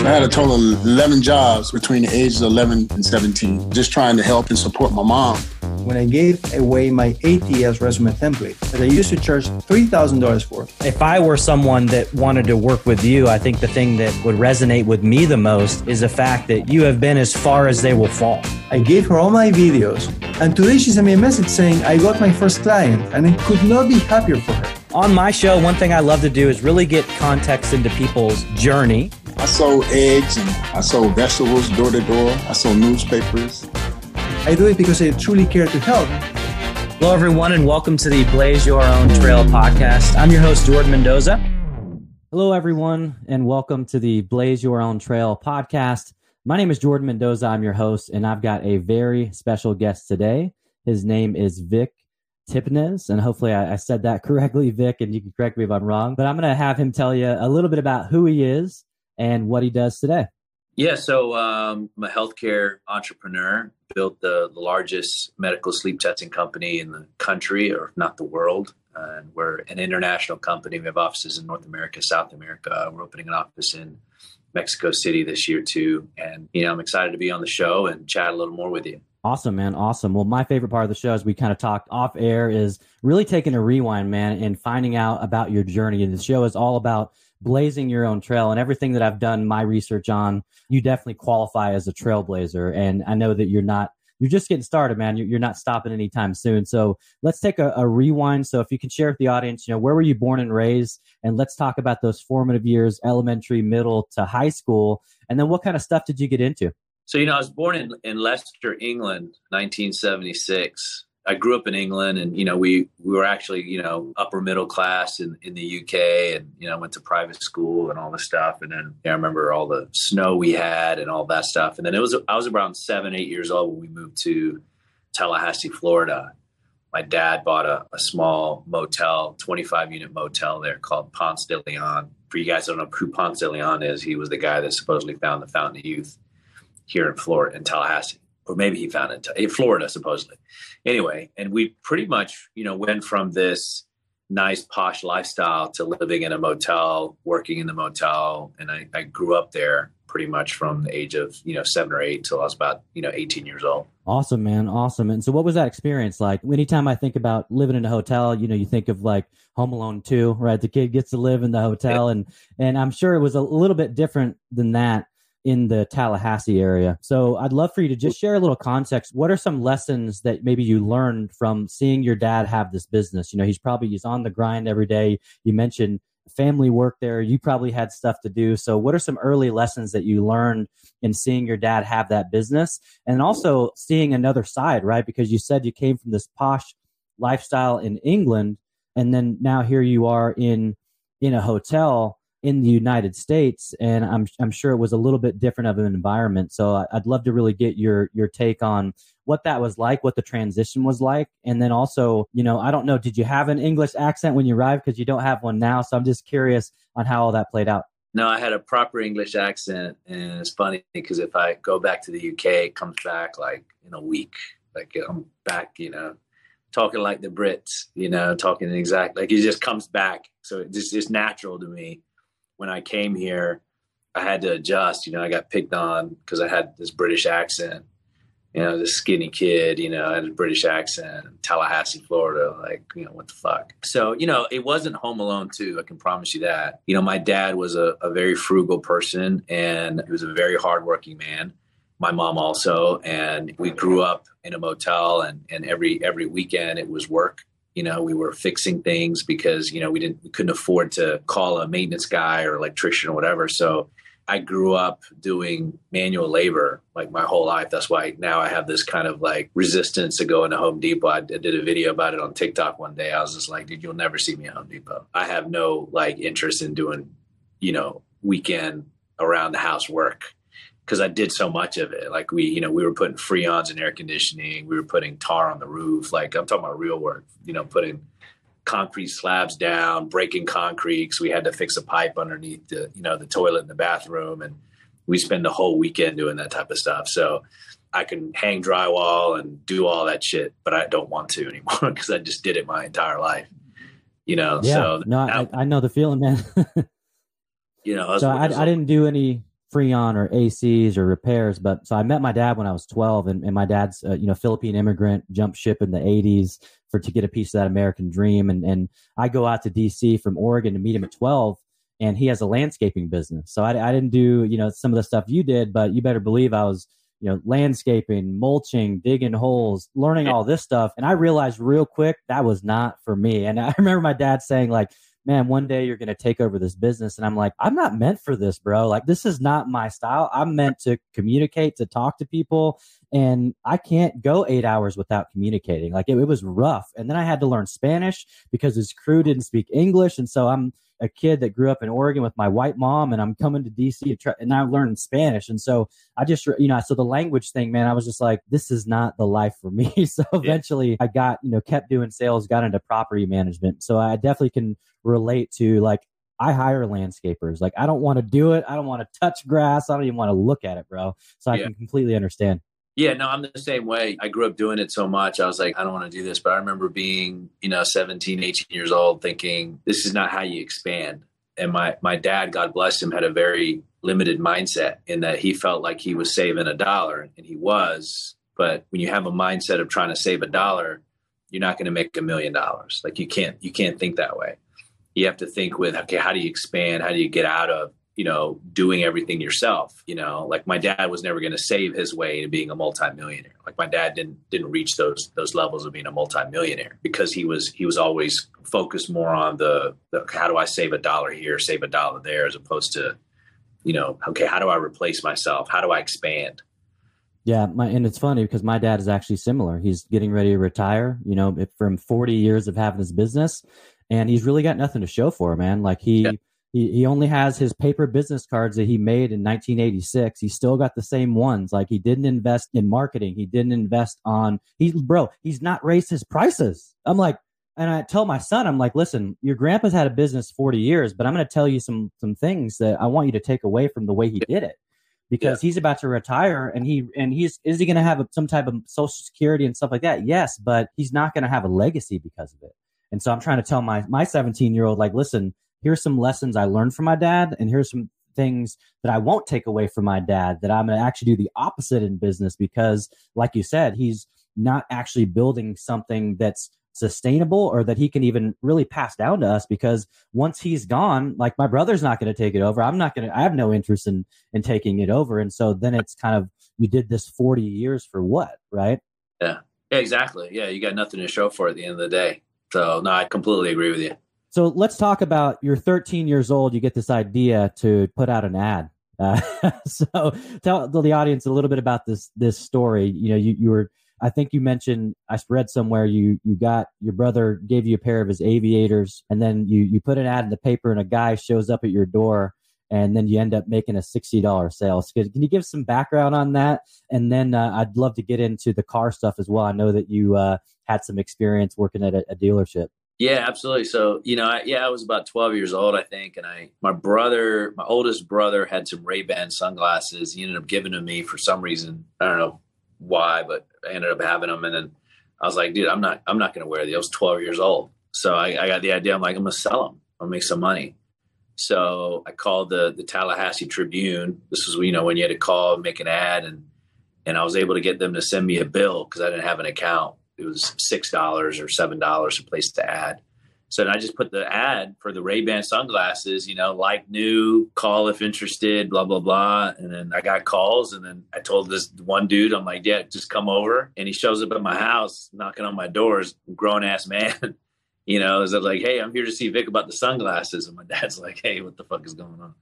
So I had a total of 11 jobs between the ages of 11 and 17, just trying to help and support my mom. When I gave away my ATS resume template that I used to charge $3,000 for. If I were someone that wanted to work with you, I think the thing that would resonate with me the most is the fact that you have been as far as they will fall. I gave her all my videos, and today she sent me a message saying I got my first client, and I could not be happier for her. On my show, one thing I love to do is really get context into people's journey. I sold eggs and I sold vegetables door to door. I sold newspapers. I do it because I truly care to help. Hello, everyone, and welcome to the Blaze Your Own Trail podcast. I'm your host, Jordan Mendoza. Hello, everyone, and welcome to the Blaze Your Own Trail podcast. My name is Jordan Mendoza. I'm your host, and I've got a very special guest today. His name is Vic Tipnes, and hopefully I, I, said that correctly, Vic, and you can correct me if I'm wrong. But I'm going to have him tell you a little bit about who he is and what he does today. Yeah, so um, I'm a healthcare entrepreneur. Built the, the, largest medical sleep testing company in the country, or not the world. And we're an international company. We have offices in North America, South America. We're opening an office in Mexico City this year too. And you know, I'm excited to be on the show and chat a little more with you. Awesome, man. Awesome. Well, my favorite part of the show, as we kind of talked off air, is really taking a rewind, man, and finding out about your journey. And the show is all about blazing your own trail and everything that I've done my research on, you definitely qualify as a trailblazer. And I know that you're not, you're just getting started, man. You're, you're not stopping anytime soon. So let's take a, a, rewind. So if you can share with the audience, you know, where were you born and raised? And let's talk about those formative years, elementary, middle to high school. And then what kind of stuff did you get into? So, you know, I was born in, in Leicester, England, 1976. I grew up in England, and you know, we we were actually you know upper middle class in in the UK, and you know, went to private school and all this stuff. And then I remember all the snow we had and all that stuff. And then it was I was around seven, eight years old when we moved to Tallahassee, Florida. My dad bought a, a small motel, 25 unit motel there called Ponce de Leon. For you guys don't know who Ponce de Leon is, he was the guy that supposedly found the Fountain of Youth here in Florida, in Tallahassee or maybe he found it in Florida, supposedly. Anyway, and we pretty much, you know, went from this nice posh lifestyle to living in a motel, working in the motel, and I, I grew up there pretty much from the age of you know seven or eight till I was about you know 18 years old. Awesome, man, awesome. And so, what was that experience like? Anytime I think about living in a hotel, you know, you think of like Home Alone 2, right? The kid gets to live in the hotel, and and I'm sure it was a little bit different than that in the Tallahassee area. So I'd love for you to just share a little context. What are some lessons that maybe you learned from seeing your dad have this business? You know, he's probably he's on the grind every day. You mentioned family work there. You probably had stuff to do. So what are some early lessons that you learned in seeing your dad have that business and also seeing another side, right? Because you said you came from this posh lifestyle in England and then now here you are in in a hotel in the United States, and I'm I'm sure it was a little bit different of an environment. So I'd love to really get your your take on what that was like, what the transition was like, and then also, you know, I don't know, did you have an English accent when you arrived because you don't have one now? So I'm just curious on how all that played out. No, I had a proper English accent, and it's funny because if I go back to the UK, it comes back like in a week. Like I'm back, you know, talking like the Brits, you know, talking exact like it just comes back. So it's just natural to me when I came here, I had to adjust. You know, I got picked on because I had this British accent. You know, this skinny kid. You know, I had a British accent, Tallahassee, Florida. Like, you know, what the fuck? So, you know, it wasn't Home Alone 2. I can promise you that. You know, my dad was a, a very frugal person, and he was a very hardworking man. My mom also, and we grew up in a motel, and and every every weekend it was work you know we were fixing things because you know we didn't we couldn't afford to call a maintenance guy or electrician or whatever. So i grew up doing manual labor like my whole life. That's why now i have this kind of like resistance to going to home depot. I did a video about it on tiktok one day. I was just like dude you'll never see me at home depot. I have no like interest in doing you know weekend around the house work because I did so much of it. Like we, you know, we were putting freons in air conditioning, we were putting tar on the roof. Like I'm talking about real work, you know, putting concrete slabs down, breaking concrete. Cause we had to fix a pipe underneath the, you know, the toilet in the bathroom. And we spend the whole weekend doing that type of stuff. So I can hang drywall and do all that shit, but I don't want to anymore because I just did it my entire life. You know, yeah, so no, I, I know the feeling, man. you know, so I, I didn't do any Freon or ACs or repairs. But so I met my dad when I was 12, and, and my dad's uh, you know Philippine immigrant, jumped ship in the 80s for to get a piece of that American dream. And and I go out to DC from Oregon to meet him at 12, and he has a landscaping business. So I, I didn't do you know some of the stuff you did, but you better believe I was you know, landscaping, mulching, digging holes, learning all this stuff. And I realized real quick that was not for me. And I remember my dad saying, like, man, one day you're going to take over this business. And I'm like, I'm not meant for this, bro. Like, this is not my style. I'm meant to communicate, to talk to people. And I can't go eight hours without communicating. Like, it, it was rough. And then I had to learn Spanish because his crew didn't speak English. And so I'm, a kid that grew up in Oregon with my white mom, and I'm coming to DC try, and I'm learning Spanish. And so I just, you know, so the language thing, man, I was just like, this is not the life for me. so eventually, I got, you know, kept doing sales, got into property management. So I definitely can relate to like I hire landscapers. Like I don't want to do it. I don't want to touch grass. I don't even want to look at it, bro. So I yeah. can completely understand. Yeah, no, I'm the same way. I grew up doing it so much. I was like, I don't want to do this. But I remember being, you know, 17, 18 years old thinking, this is not how you expand. And my, my dad, God bless him, had a very limited mindset in that he felt like he was saving a dollar and he was. But when you have a mindset of trying to save a dollar, you're not going to make a million dollars. Like you can't, you can't think that way. You have to think with, okay, how do you expand? How do you get out of you know, doing everything yourself. You know, like my dad was never going to save his way to being a multimillionaire. Like my dad didn't didn't reach those those levels of being a multimillionaire because he was he was always focused more on the, the how do I save a dollar here, save a dollar there, as opposed to, you know, okay, how do I replace myself? How do I expand? Yeah, my, and it's funny because my dad is actually similar. He's getting ready to retire, you know, from 40 years of having his business, and he's really got nothing to show for it, man. Like he, yeah. He, he only has his paper business cards that he made in 1986. He still got the same ones. Like he didn't invest in marketing. He didn't invest on he bro, he's not raised his prices. I'm like, and I tell my son, I'm like, listen, your grandpa's had a business 40 years, but I'm going to tell you some some things that I want you to take away from the way he did it, because yeah. he's about to retire, and he and he's is he going to have a, some type of social security and stuff like that? Yes, but he's not going to have a legacy because of it. And so I'm trying to tell my my 17 year old, like, listen, here's some lessons I learned from my dad, and here's some things that I won't take away from my dad that I'm going to actually do the opposite in business because, like you said, he's not actually building something that's sustainable or that he can even really pass down to us because once he's gone like my brother's not going to take it over. I'm not going to i have no interest in in taking it over. And so then it's kind of you did this 40 years for what right? Yeah. Yeah exactly. Yeah you got nothing to show for at the end of the day. So no i completely agree with you so let's talk about you're 13 years old. You get this idea to put out an ad. Uh, so tell the audience a little bit about this this story. You know, you, you were I think you mentioned I read somewhere you you got your brother gave you a pair of his aviators, and then you you put an ad in the paper, and a guy shows up at your door, and then you end up making a sixty dollar sale. So can you give some background on that? And then uh, I'd love to get into the car stuff as well. I know that you uh, had some experience working at a, a dealership. Yeah, absolutely. So, you know, I, yeah, I was about 12 years old, I think. And I, my brother, my oldest brother had some Ray-Ban sunglasses. He ended up giving them to me for some reason. I don't know why, but I ended up having them. And then I was like, dude, I'm not, I'm not going to wear these. I was 12 years old. So I, I got the idea. I'm like, I'm going to sell them. I'll make some money. So I called the, the Tallahassee Tribune. This was, you know, when you had to call, make an ad and, and I was able to get them to send me a bill because I didn't have an account it was six dollars or seven dollars a place to add. So I just put the ad for the Ray Ban sunglasses, you know, like new, call if interested, blah blah blah. And then I got calls, and then I told this one dude, I'm like, yeah, just come over. And he shows up at my house, knocking on my doors, grown ass man. you know, is like, hey, I'm here to see Vic about the sunglasses, and my dad's like, hey, what the fuck is going on?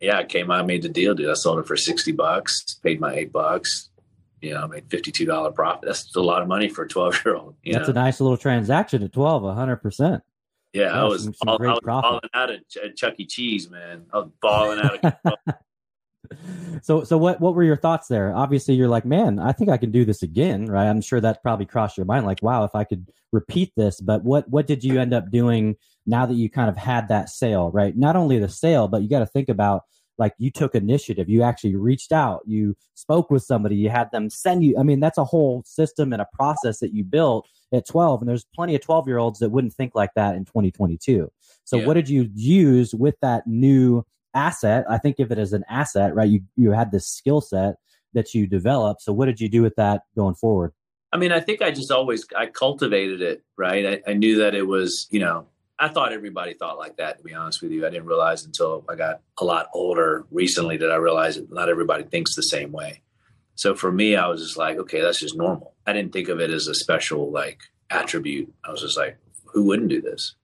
Yeah, I came out, made the deal, dude. I sold it for sixty bucks, paid my eight bucks, you know, I made fifty-two dollar profit. That's a lot of money for a twelve-year-old. That's know? a nice little transaction at twelve, hundred percent. Yeah, I was, some, some all, I was balling out at Chuck E. Cheese, man. I was balling out. Of- so, so what? What were your thoughts there? Obviously, you're like, man, I think I can do this again, right? I'm sure that probably crossed your mind, like, wow, if I could repeat this. But what? What did you end up doing now that you kind of had that sale, right? Not only the sale, but you got to think about like you took initiative you actually reached out you spoke with somebody you had them send you i mean that's a whole system and a process that you built at 12 and there's plenty of 12 year olds that wouldn't think like that in 2022 so yeah. what did you use with that new asset. I think of it as an asset, right? You you had this skill set that you developed. So what did you do with that going forward? I mean, I think I just always I cultivated it, right? I, I knew that it was, you know, I thought everybody thought like that. To be honest with you, I didn't realize until I got a lot older recently that I realized that not everybody thinks the same way. So for me, I was just like, okay, that's just normal. I didn't think of it as a special like attribute. I was just like, who wouldn't do this?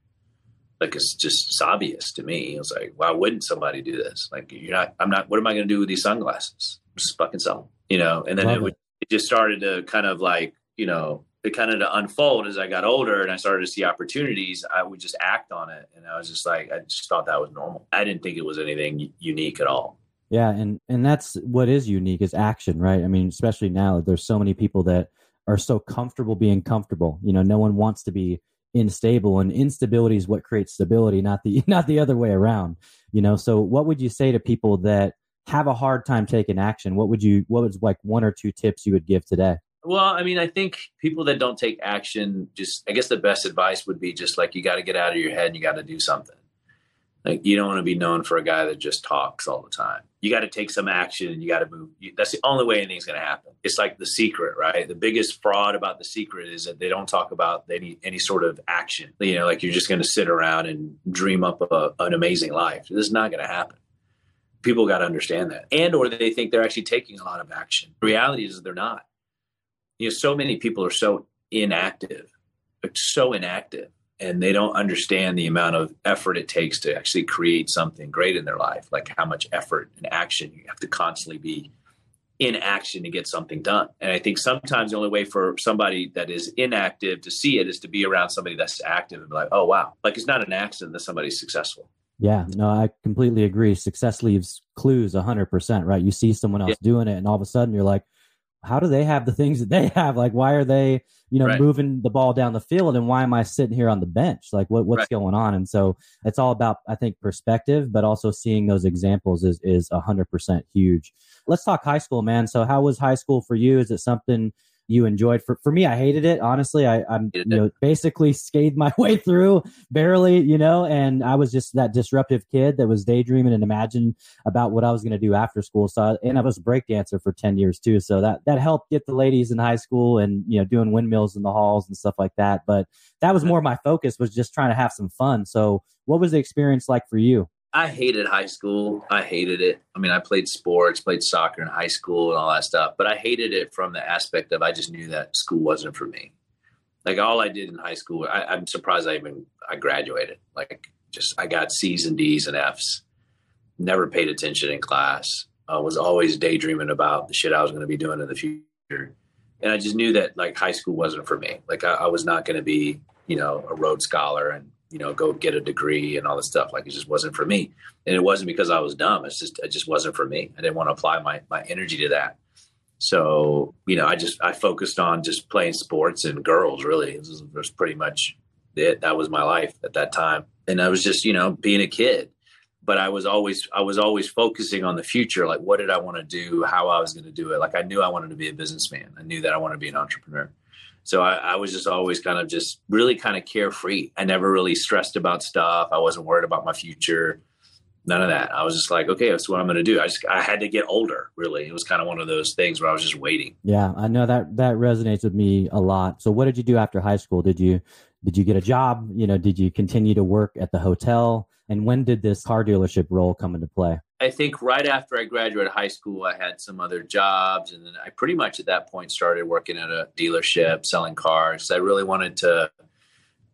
Like it's just it's obvious to me. I was like, why wouldn't somebody do this? Like you're not. I'm not. What am I going to do with these sunglasses? Just fucking sell them, you know. And then it, would, it just started to kind of like you know it kind of to unfold as I got older and I started to see opportunities. I would just act on it, and I was just like, I just thought that was normal. I didn't think it was anything unique at all. Yeah, and and that's what is unique is action, right? I mean, especially now, there's so many people that are so comfortable being comfortable. You know, no one wants to be unstable and instability is what creates stability not the not the other way around you know so what would you say to people that have a hard time taking action what would you what was like one or two tips you would give today well i mean i think people that don't take action just i guess the best advice would be just like you got to get out of your head and you got to do something like you don't want to be known for a guy that just talks all the time. You got to take some action and you got to move. That's the only way anything's going to happen. It's like the secret, right? The biggest fraud about the secret is that they don't talk about any any sort of action. You know, like you're just going to sit around and dream up a, an amazing life. This is not going to happen. People got to understand that, and or they think they're actually taking a lot of action. The reality is they're not. You know, so many people are so inactive, so inactive and they don't understand the amount of effort it takes to actually create something great in their life like how much effort and action you have to constantly be in action to get something done. And i think sometimes the only way for somebody that is inactive to see it is to be around somebody that's active and be like oh wow. Like it's not an accident that somebody's successful. Yeah no i completely agree. Success leaves clues 100% right? You see someone else yeah. doing it and all of a sudden you're like how do they have the things that they have? Like, why are they, you know, right. moving the ball down the field, and why am I sitting here on the bench? Like, what what's right. going on? And so it's all about, I think, perspective, but also seeing those examples is is a hundred percent huge. Let's talk high school, man. So, how was high school for you? Is it something you enjoyed. For for me, I hated it. Honestly, I, I'm you know basically scathed my way through barely, you know, and I was just that disruptive kid that was daydreaming and imagining about what I was going to do after school. So, I, and I was a break dancer for ten years too. So that that helped get the ladies in high school and you know doing windmills in the halls and stuff like that. But that was more my focus was just trying to have some fun. So, what was the experience like for you? I hated high school. I hated it. I mean, I played sports, played soccer in high school and all that stuff, but I hated it from the aspect of I just knew that school wasn't for me. Like all I did in high school, I, I'm surprised I even I graduated. Like just I got C's and D's and F's. Never paid attention in class. I was always daydreaming about the shit I was going to be doing in the future, and I just knew that like high school wasn't for me. Like I, I was not going to be, you know, a Rhodes Scholar and you know, go get a degree and all this stuff. Like it just wasn't for me. And it wasn't because I was dumb. It's just it just wasn't for me. I didn't want to apply my my energy to that. So, you know, I just I focused on just playing sports and girls really. It was, it was pretty much it. That was my life at that time. And I was just, you know, being a kid. But I was always I was always focusing on the future, like what did I want to do, how I was going to do it. Like I knew I wanted to be a businessman. I knew that I wanted to be an entrepreneur. So I, I, was just always kind of just really kind of carefree. I never really stressed about stuff. I wasn't worried about my future. None of that. I was just like, okay, that's what I'm going to do. I just I had to get older. Really, it was kind of one of those things where I was just waiting. Yeah, I know that that resonates with me a lot. So, what did you do after high school? Did you did you get a job? You know, did you continue to work at the hotel? And when did this car dealership role come into play? I think right after I graduated high school, I had some other jobs. And then I pretty much at that point started working at a dealership selling cars. I really wanted to,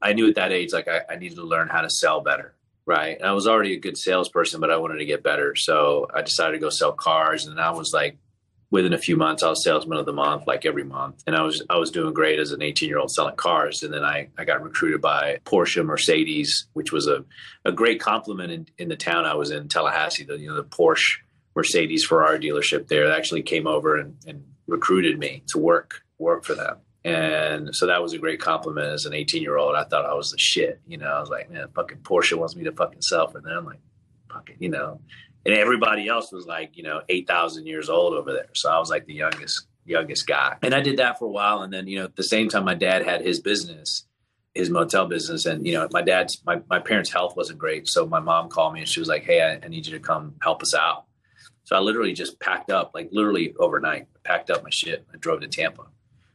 I knew at that age, like I, I needed to learn how to sell better. Right. And I was already a good salesperson, but I wanted to get better. So I decided to go sell cars. And I was like within a few months, I was salesman of the month, like every month. And I was I was doing great as an 18 year old selling cars. And then I, I got recruited by Porsche Mercedes, which was a, a great compliment in, in the town I was in, Tallahassee. The you know the Porsche Mercedes Ferrari dealership there actually came over and, and recruited me to work work for them. And so that was a great compliment as an 18 year old. I thought I was the shit. You know, I was like, man, fucking Porsche wants me to fucking sell for them. Like, fucking, you know, and everybody else was like you know eight thousand years old over there. So I was like the youngest youngest guy, and I did that for a while. And then you know at the same time, my dad had his business, his motel business. And, you know, my dad's, my, my parents' health wasn't great. So my mom called me and she was like, Hey, I, I need you to come help us out. So I literally just packed up, like literally overnight, packed up my shit. I drove to Tampa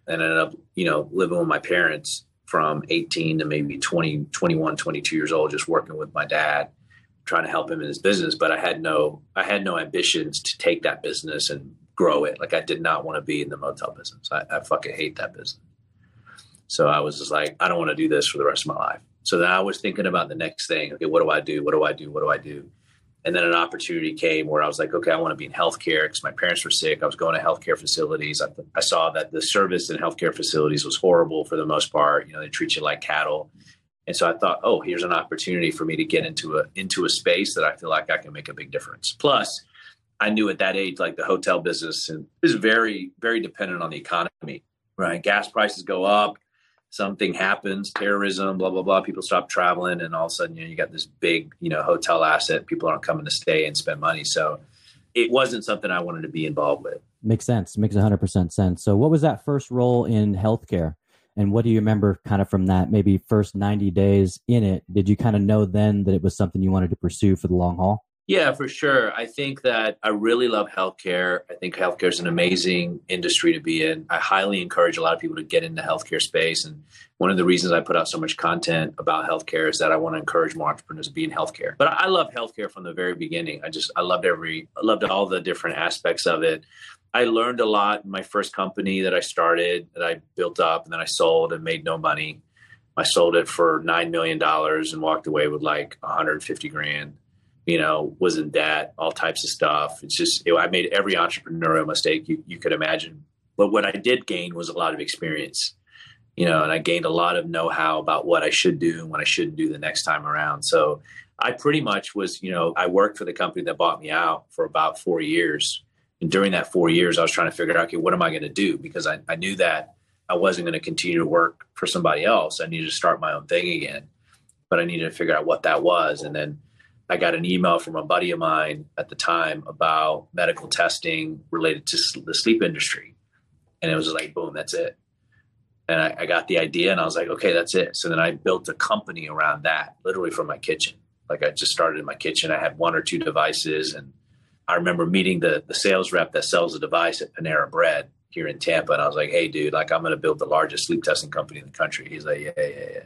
and ended up, you know, living with my parents from 18 to maybe 20, 21, 22 years old, just working with my dad, trying to help him in his business. But I had no, I had no ambitions to take that business and grow it. Like I did not want to be in the motel business. I, I fucking hate that business. So I was just like, I don't want to do this for the rest of my life. So then I was thinking about the next thing. Okay, what do I do? What do I do? What do I do? And then an opportunity came where I was like, okay, I want to be in healthcare because my parents were sick. I was going to healthcare facilities. I, I, saw that the service in healthcare facilities was horrible for the most part. You know, they treat you like cattle. And so I thought, oh, here's an opportunity for me to get into a into a space that I feel like I can make a big difference. Plus, I knew at that age, like the hotel business is very, very dependent on the economy. Right, gas prices go up something happens, terrorism, blah blah blah. People stop traveling, and all of a sudden, you know, you got this big, you know, hotel asset. People aren't coming to stay and spend money. So, it wasn't something I wanted to be involved with. Makes sense. Makes hundred percent sense. So, what was that first role in healthcare? And what do you remember kind of from that maybe first 90 days in it? Did you kind of know then that it was something you wanted to pursue for the long haul? Yeah, for sure. I think that I really love healthcare. I think healthcare is an amazing industry to be in. I highly encourage a lot of people to get into the healthcare space. And one of the reasons I put out so much content about healthcare is that I want to encourage more entrepreneurs to be in healthcare. But I love healthcare from the very beginning. I just I loved every I loved all the different aspects of it. I learned a lot in my first company that I started that I built up and then I sold and made no money. I sold it for nine million dollars and walked away with like 150 grand you know, was in debt, all types of stuff. It's just, it, I made every entrepreneurial mistake you, you could imagine. But what I did gain was a lot of experience, you know, and I gained a lot of know how about what I should do and what I shouldn't do the next time around. So I pretty much was, you know, I worked for the company that bought me out for about four years. And during that four years, I was trying to figure out, okay, what am I going to do? Because I, I knew that I wasn't going to continue to work for somebody else. I needed to start my own thing again, but I needed to figure out what that was. And then, I got an email from a buddy of mine at the time about medical testing related to the sleep industry. And it was like, boom, that's it. And I, I, got the idea and I was like, okay, that's it. So then I built a company around that, literally from my kitchen. Like I just started in my kitchen. I had one or two devices. And I remember meeting the, the sales rep that sells the device at Panera Bread here in Tampa. And I was like, hey, dude, like I'm going to build the largest sleep testing company in the country. He's like, yeah, yeah, yeah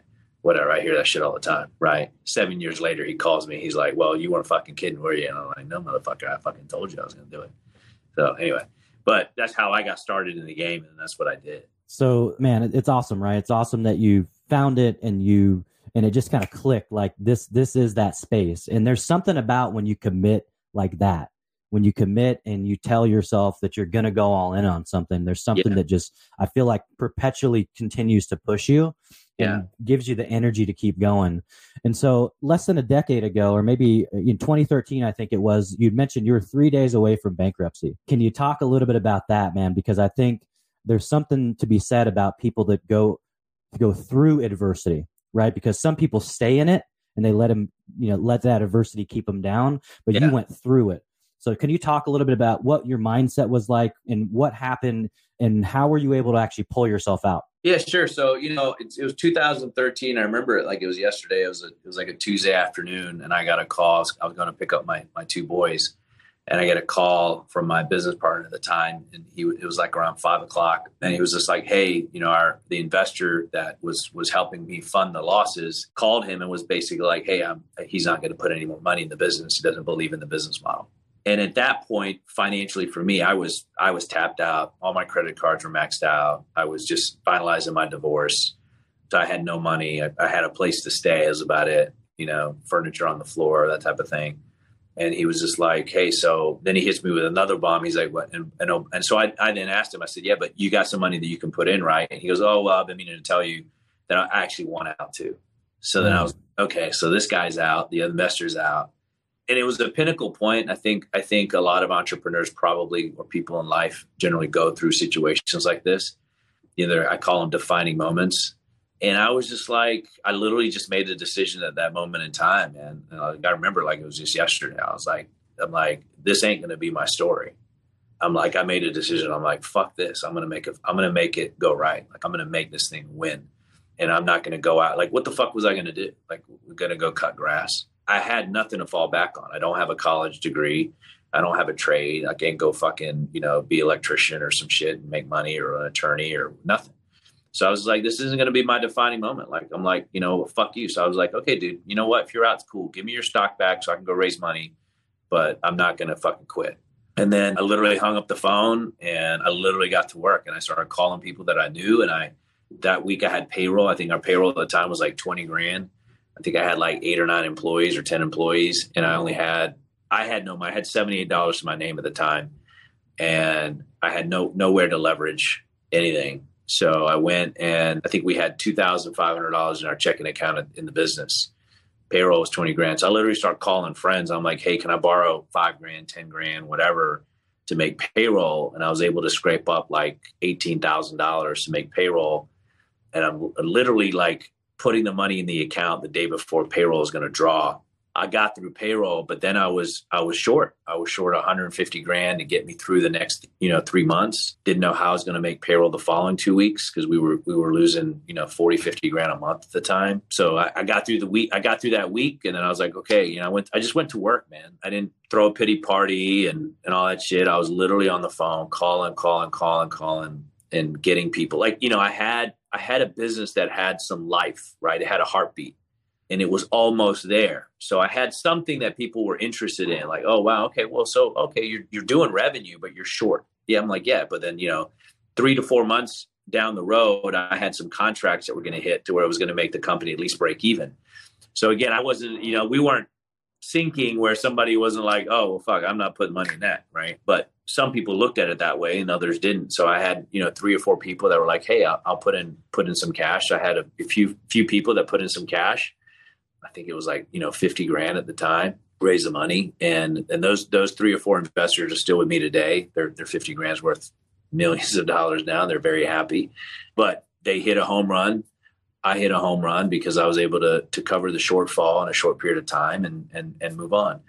whatever. I hear that shit all the time, right? Seven years later, he calls me. He's like, "Well, you weren't fucking kidding, were you?" And I'm like, "No, motherfucker, I fucking told you I was going to do it." So anyway, but that's how I got started in the game, and that's what I did. So, man, it's awesome, right? It's awesome that you found it and you and it just kind of clicked. Like this, this is that space, and there's something about when you commit like that. When you commit and you tell yourself that you're going to go all in on something, there's something yeah. that just I feel like perpetually continues to push you yeah. gives you the energy to keep going. And so, less than a decade ago, or maybe uh, in 2013, I think it was, you'd mentioned you were three days away from bankruptcy. Can you talk a little bit about that, man? Because I think there's something to be said about people that go go through adversity, right? Because some people stay in it and they let them, you know, let that adversity keep them down, but yeah. you went through it. So, can you talk a little bit about what your mindset was like and what happened, and how were you able to actually pull yourself out? Yeah, sure. So you know, it, it was 2013. I remember it like it was yesterday. It was a, it was like a Tuesday afternoon, and I got a call. I was, was going to pick up my my two boys, and I get a call from my business partner at the time, and he it was like around five o'clock, and he was just like, "Hey, you know, our the investor that was was helping me fund the losses called him and was basically like, "Hey, I'm he's not going to put any more money in the business. He doesn't believe in the business model." And at that point financially for me i was i was tapped out. All my credit cards were maxed out. I was just finalizing my divorce. So i had no money. I, I had a place to stay is about it you know furniture on the floor that type of thing. And he was just like hey so then he hits me with another bomb. He's like what? And, and, oh, and so I, I then asked him. I said yeah but you got some money that you can put in right? And he goes oh well i've been meaning to tell you that i actually want out too. So then i mm. was okay so this guy's out. The investor's out and it was a pinnacle point. I think I think a lot of entrepreneurs probably or people in life generally go through situations like this. Either I call them defining moments. And I was just like, I literally just made the decision at that moment in time, man. And I, I remember like it was just yesterday. I was like, I'm like, this ain't gonna be my story. I'm like, I made a decision. I'm like, fuck this. I'm gonna make it. I'm gonna make it go right. Like I'm gonna make this thing win and I'm not to go out. Like, what the fuck was I to do? Like, we're to go cut grass. I had nothing to fall back on. I don't have a college degree. I don't have a trade. I can't go fucking, you know, be electrician or some shit and make money or an attorney or nothing. So I was like, this isn't going to be my defining moment. Like, I'm like, you know, fuck you. So I was like, okay, dude, you know what? If you're out, it's cool. Give me your stock back so I can go raise money, but I'm not going to fucking quit. And then I literally hung up the phone and I literally got to work and I started calling people that I knew. And I, that week I had payroll. I think our payroll at the time was like 20 grand. I think I had like eight or nine employees or 10 employees. And I only had, I had no, I had $78 to my name at the time. And I had no, nowhere to leverage anything. So I went and I think we had $2,500 in our checking account in the business. Payroll was 20 grand. So I literally start calling friends. I'm like, hey, can I borrow five grand, 10 grand, whatever to make payroll? And I was able to scrape up like $18,000 to make payroll. And I'm literally like putting the money in the account the day before payroll is going to draw I got through payroll, but then I was I was short. I was short 150 grand to get me through the next you know three months. Didn't know how I was going to make payroll the following two weeks because we were we were losing you know 40 50 grand a month at the time. So I, I, got through the week. I got through that week, and then I was like, okay, you know, I went. I just went to work, man. I didn't throw a pity party and and all that shit. I was literally on the phone, calling, calling, calling, calling, and getting people. Like you know, I had I had a business that had some life, right? It had a heartbeat and it was almost there. So I had something that people were interested in, like, oh wow, okay, well, so okay, you're you're doing revenue, but you're short. Yeah, I'm like, yeah, but then you know, three to four months down the road, I had some contracts that were going to hit to where it was going to make the company at least break even. So again, I wasn't, you know, we weren't sinking where somebody wasn't like, oh well, fuck, I'm not putting money in that, right? But some people looked at it that way and others didn't. So I had, you know, three or four people that were like, hey, I'll, I'll put in put in some cash. I had a, a few few people that put in some cash I think it was like, you know, 50 grand at the time, raise the money. And, and those, those three or four investors are still with me today. They're, they're 50 grand's worth millions of dollars now. They're very happy, but they hit a home run. I hit a home run because I was able to, to cover the shortfall in a short period of time and, and, and move on.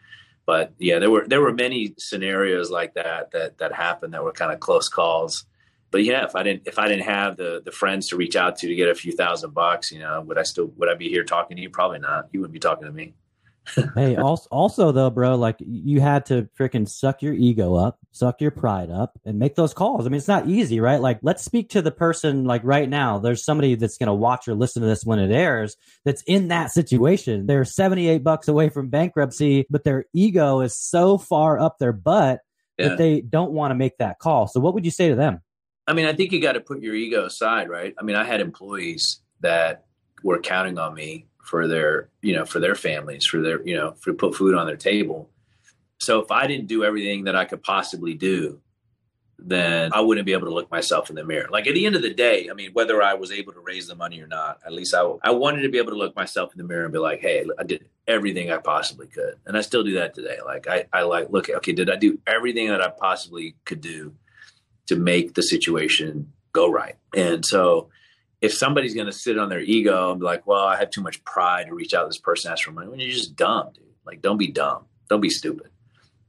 But yeah, there were, there were many scenarios like that, that, that happened that were kind of close calls but yeah, if I didn't if I didn't have the the friends to reach out to to get a few thousand bucks, you know, would I still would I be here talking to you? Probably not. You wouldn't be talking to me. Hey, also, also though, bro, like you had to freaking suck your ego up, suck your pride up, and make those calls. I mean, it's not easy, right? Like, let's speak to the person like right now. There's somebody that's going to watch or listen to this when it airs that's in that situation. They're 78 bucks away from bankruptcy, but their ego is so far up their butt yeah. that they don't want to make that call. So, what would you say to them? I mean, I think you got to put your ego aside, right? I mean, I had employees that were counting on me for their, you know, for their families, for their, you know, for put food on their table. So if I didn't do everything that I could possibly do, then I wouldn't be able to look myself in the mirror. Like at the end of the day, I mean, whether I was able to raise the money or not, at least I, I wanted to be able to look myself in the mirror and be like, hey, I did everything I possibly could. And I still do that today. Like I, I like, look, okay, did I do everything that I possibly could do to make the situation go right. And so if somebody's going to sit on their ego and be like, well, I have too much pride to reach out to this person, ask for money, when you're just dumb, dude. Like, don't be dumb. Don't be stupid.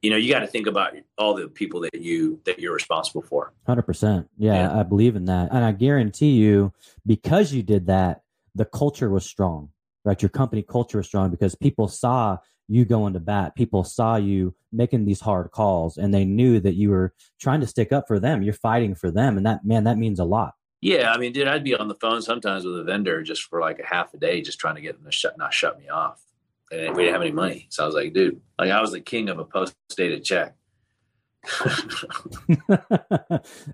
You know, you got to think about all the people that you that you're responsible for. Hundred percent. Yeah, I believe in that, and I guarantee you, because you did that, the culture was strong. Right, your company culture was strong because people saw you going to bat. People saw you making these hard calls and they knew that you were trying to stick up for them. You're fighting for them. And that, man, that means a lot. Yeah. I mean, dude, I'd be on the phone sometimes with a vendor just for like a half a day, just trying to get them to shut, not shut me off. And we didn't have any money. So I was like, dude, like I was the king of a post dated check.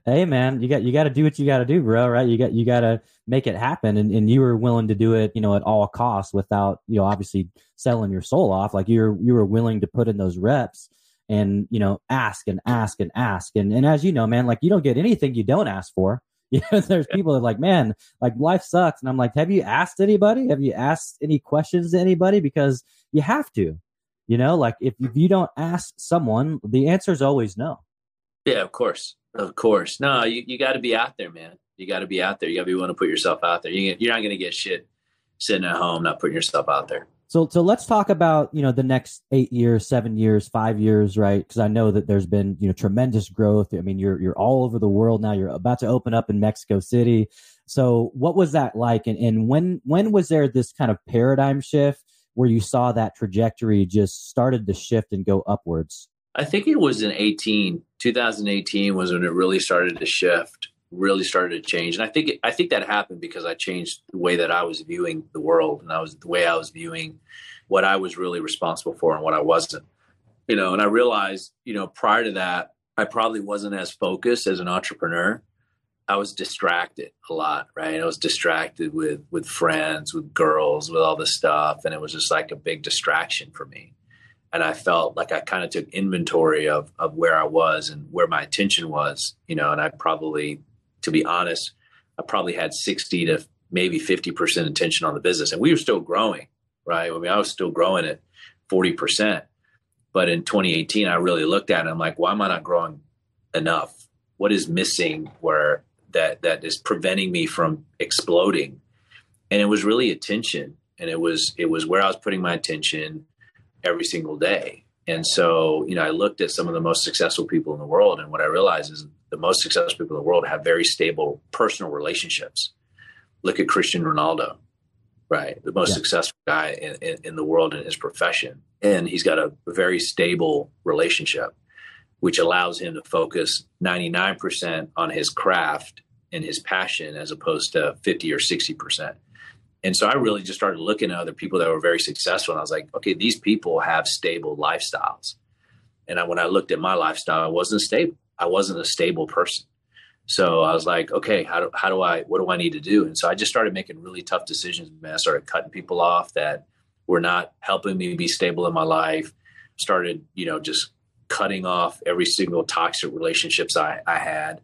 hey man, you got you got to do what you got to do, bro. Right? You got you got to make it happen, and, and you were willing to do it, you know, at all costs without you know obviously selling your soul off. Like you're you were willing to put in those reps and you know ask and ask and ask, and and as you know, man, like you don't get anything you don't ask for. You know, there's people that are like, man, like life sucks, and I'm like, have you asked anybody? Have you asked any questions to anybody? Because you have to. You know, like if, if you don't ask someone, the answer is always no. Yeah, of course. Of course. No, you, you got to be out there, man. You got to be out there. You got to be willing to put yourself out there. You, you're not going to get shit sitting at home, not putting yourself out there. So, so let's talk about you know the next eight years, seven years, five years, right? Because I know that there's been you know tremendous growth. I mean, you're you're all over the world now. You're about to open up in Mexico City. So what was that like? And, and when when was there this kind of paradigm shift where you saw that trajectory just started to shift and go upwards? I think it was in 18, 2018 was when it really started to shift, really started to change. And I think I think that happened because I changed the way that I was viewing the world and I was the way I was viewing what I was really responsible for and what I wasn't. You know, and I realized, you know, prior to that, I probably wasn't as focused as an entrepreneur. I was distracted a lot, right? I was distracted with with friends, with girls, with all this stuff, and it was just like a big distraction for me. And I felt like I kind of took inventory of of where I was and where my attention was, you know. And I probably, to be honest, I probably had sixty to maybe fifty percent attention on the business, and we were still growing, right? I mean, I was still growing at forty percent, but in 2018, I really looked at it. And I'm like, why am I not growing enough? What is missing? Where that that is preventing me from exploding and it was really attention and it was it was where i was putting my attention every single day and so you know i looked at some of the most successful people in the world and what i realized is the most successful people in the world have very stable personal relationships look at cristiano ronaldo right the most yeah. successful guy in, in, in the world in his profession and he's got a very stable relationship which allows him to focus 99% on his craft and his passion as opposed to 50 or 60%. And so I really just started looking at other people that were very successful. And I was like, okay, these people have stable lifestyles. And I, when I looked at my lifestyle, I wasn't stable. I wasn't a stable person. So I was like, okay, how do, how do I, what do I need to do? And so I just started making really tough decisions. Man, I started cutting people off that were not helping me be stable in my life. Started, you know, just cutting off every single toxic relationships I, I had.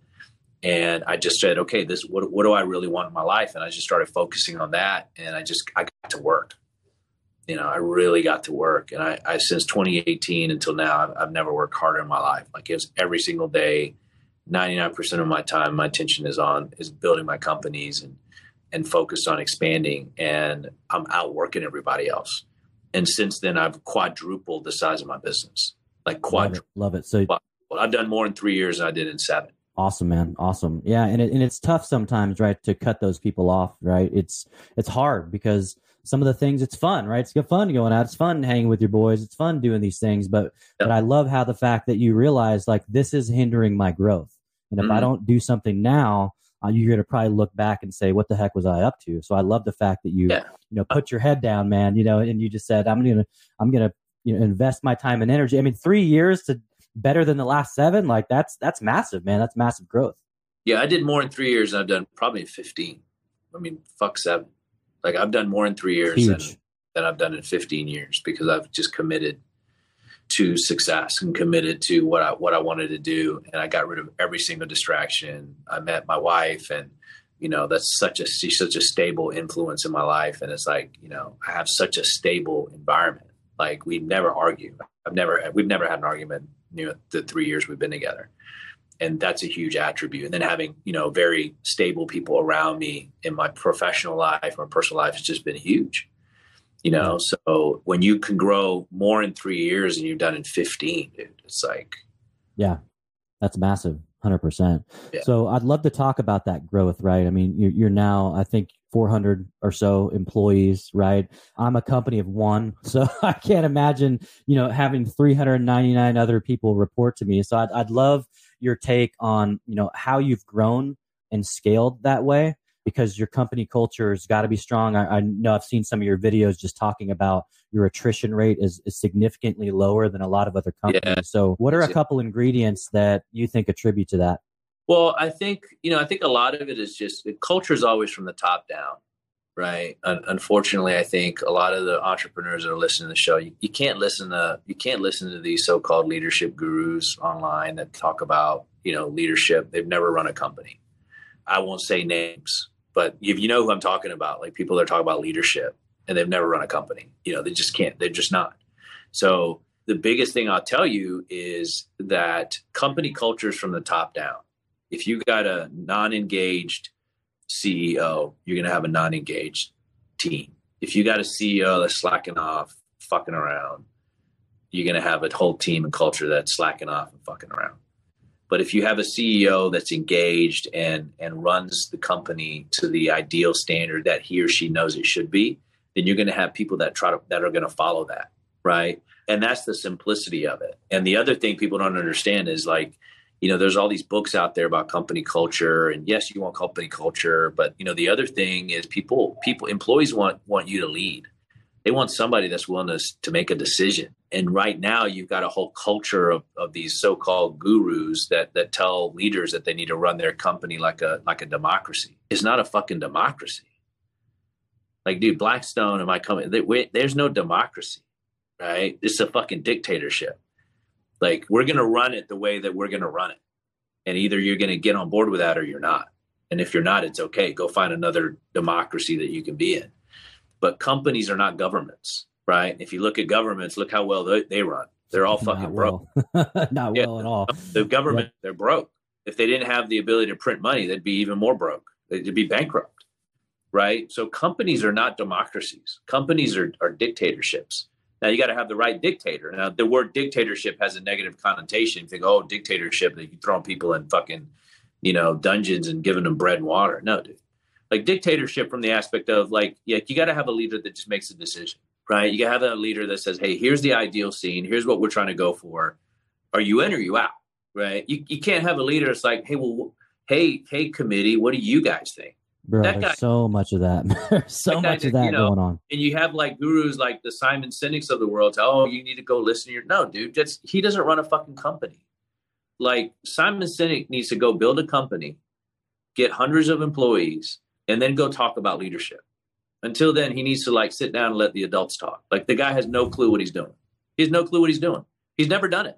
And I just said, okay, this what what do I really want in my life? And I just started focusing on that and I just I got to work. You know, I really got to work. And I, I since 2018 until now, I've, I've never worked harder in my life. Like it's every single day, 99% of my time, my attention is on is building my companies and and focused on expanding. And I'm outworking everybody else. And since then, I've quadrupled the size of my business like quadruple. Love it. Love it. So I've done more in three years than I did in seven. Awesome, man. Awesome. Yeah, and it, and it's tough sometimes, right, to cut those people off, right? It's it's hard because some of the things it's fun, right? It's good fun going out. It's fun hanging with your boys. It's fun doing these things, but yep. but I love how the fact that you realize like this is hindering my growth, and if mm-hmm. I don't do something now, uh, you're going to probably look back and say, "What the heck was I up to?" So I love the fact that you, yeah. you know, put your head down, man. You know, and you just said, "I'm gonna, I'm gonna you know invest my time and energy. I mean, three years to better than the last seven, like that's that's massive, man. That's massive growth. Yeah, I did more in three years. Than I've done probably fifteen. I mean, fuck seven. Like I've done more in three years than, than I've done in fifteen years because I've just committed to success and committed to what I what I wanted to do, and I got rid of every single distraction. I met my wife, and you know that's such a she's such a stable influence in my life, and it's like you know I have such a stable environment like we never argue. I've never we've never had an argument you know the three years we've been together. And that's a huge attribute. And then having, you know, very stable people around me in my professional life or personal life has just been huge. You know, so when you can grow more in three years than you've done in 15, dude, it's like Yeah. That's massive. 100%. Yeah. So I'd love to talk about that growth, right? I mean, you're, you're now, I think 400 or so employees, right? I'm a company of one, so I can't imagine, you know, having 399 other people report to me. So I'd, I'd love your take on, you know, how you've grown and scaled that way because your company culture has got to be strong. I, I, know I've seen some of your videos just talking about your attrition rate is, is significantly lower than a lot of other companies. Yeah. So, what are a couple ingredients that you think attribute to that? Well, I think you know, I think a lot of it is just culture is always from the top down, right? Un- unfortunately, I think a lot of the entrepreneurs that are listening to the show, you, you can't listen to you can't listen to these so-called leadership gurus online that talk about you know leadership. They've never run a company. I won't say names, but if you know who I'm talking about, like people that talk about leadership and they've never run a company, you know, they just can't. They're just not. So the biggest thing I'll tell you is that company culture is from the top down if you got a non-engaged CEO, you're going to have a non-engaged team. If you got a CEO that's slacking off, fucking around, you're going to have a whole team and culture that's slacking off and fucking around. But if you have a CEO that's engaged and and runs the company to the ideal standard that he or she knows it should be, then you're going to have people that try to that are going to follow that, right? And that's the simplicity of it. And the other thing people don't understand is like, you know, there's all these books out there about company culture, and yes, you want company culture, but you know, the other thing is people people employees want want you to lead. They want somebody that's willing to, to make a decision. And right now you've got a whole culture of, of these so-called gurus that that tell leaders that they need to run their company like a like a democracy. It's not a fucking democracy. Like dude blackstone and my company they, there's no democracy right? It's a fucking dictatorship like we're going to run it the way that we're going to run it and either you're going to get on board with that or you're not and if you're not it's okay go find another democracy that you can be in but companies are not governments right? If you look at governments, look how well they, they run. They're all fucking well. broke. Not yeah. well at all. The government, they're broke. If they didn't have the ability to print money, they'd be even more broke. They'd be bankrupt, right? So companies are not democracies. Companies are, are dictatorships. Now you got to have the right dictator. Now the word dictatorship has a negative connotation. You think, oh, dictatorship, that you throwing people in fucking, you know, dungeons and giving them bread and water. No, dude. Like dictatorship from the aspect of like, yeah, you got to have a leader that just makes a decision right? You got to have a leader that says, "Hey, here's the ideal scene. Here's what we're trying to go for. Are you in or you out?" Right? You you can't have a leader that's like, "Hey, well, hey, hey, committee, what do you guys think?" Bro, that guy, so much of that. so much of that you know, going on. And you have like gurus like the Simon Sinek's of the world. Oh, you need to go listen to your. No, dude, that's he doesn't run a fucking company. Like Simon Sinek needs to go build a company, get hundreds of employees, and then go talk about leadership until then, he needs to like sit down and let the adults talk. Like the guy has no clue what he's doing. He has no clue what he's doing. He's never done it.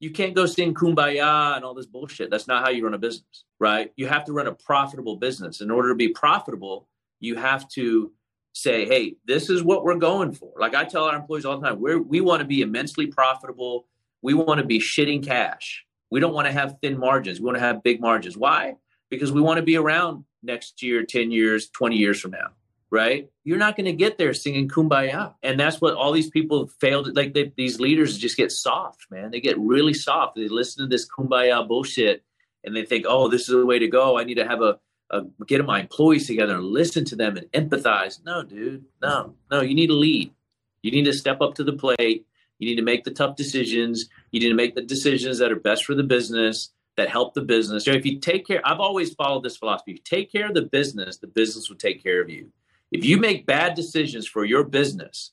You can't go sing kumbaya and all this bullshit. That's not how you run a business, right? You have to run a profitable business. In order to be profitable, you have to say, hey, this is what we're going for. Like I tell our employees all the time, we we want to be immensely profitable. We want to be shitting cash. We don't want to have thin margins. We want to have big margins. Why? Because we want to be around next year, 10 years, 20 years from now right? You're not going to get there singing kumbaya. And that's what all these people failed. Like they, these leaders just get soft, man. They get really soft. They listen to this kumbaya bullshit and they think, oh, this is the way to go. I need to have a, a get my employees together and listen to them and empathize. No, dude, no, no. You need to lead. You need to step up to the plate. You need to make the tough decisions. You need to make the decisions that are best for the business that help the business. If you take care, I've always followed this philosophy. If you take care of the business, the business will take care of you. If you make bad decisions for your business,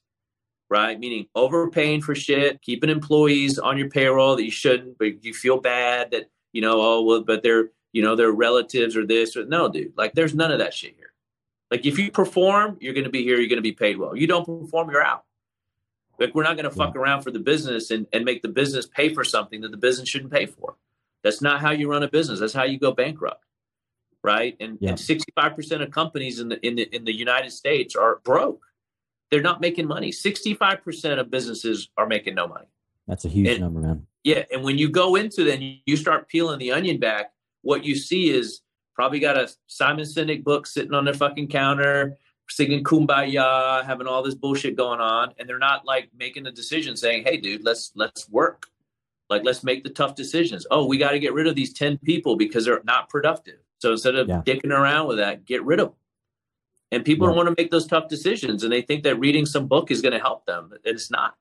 right? Meaning overpaying for shit, keeping employees on your payroll that you shouldn't, but you feel bad that, you know, oh, well, but they're, you know, their relatives or this or no, dude. Like there's none of that shit here. Like if you perform, you're going to be here, you're going to be paid well. You don't perform, you're out. Like we're not going to fuck around for the business and, and make the business pay for something that the business shouldn't pay for. That's not how you run a business. That's how you go bankrupt right? And, yeah. and 65% of companies in the, in the in the United States are broke. They're not making money. 65% of businesses are making no money. That's a huge and, number, man. Yeah, and when you go into then you start peeling the onion back, what you see is probably got a Simon Sinek book sitting on their fucking counter, singing kumbaya, having all this bullshit going on, and they're not like making a decision saying, "Hey, dude, let's let's work." Like, let's make the tough decisions. Oh, we got to get rid of these 10 people because they're not productive. So instead of yeah. dicking around with that, get rid of them. And people yeah. don't want to make those tough decisions, and they think that reading some book is going to help them. It's not.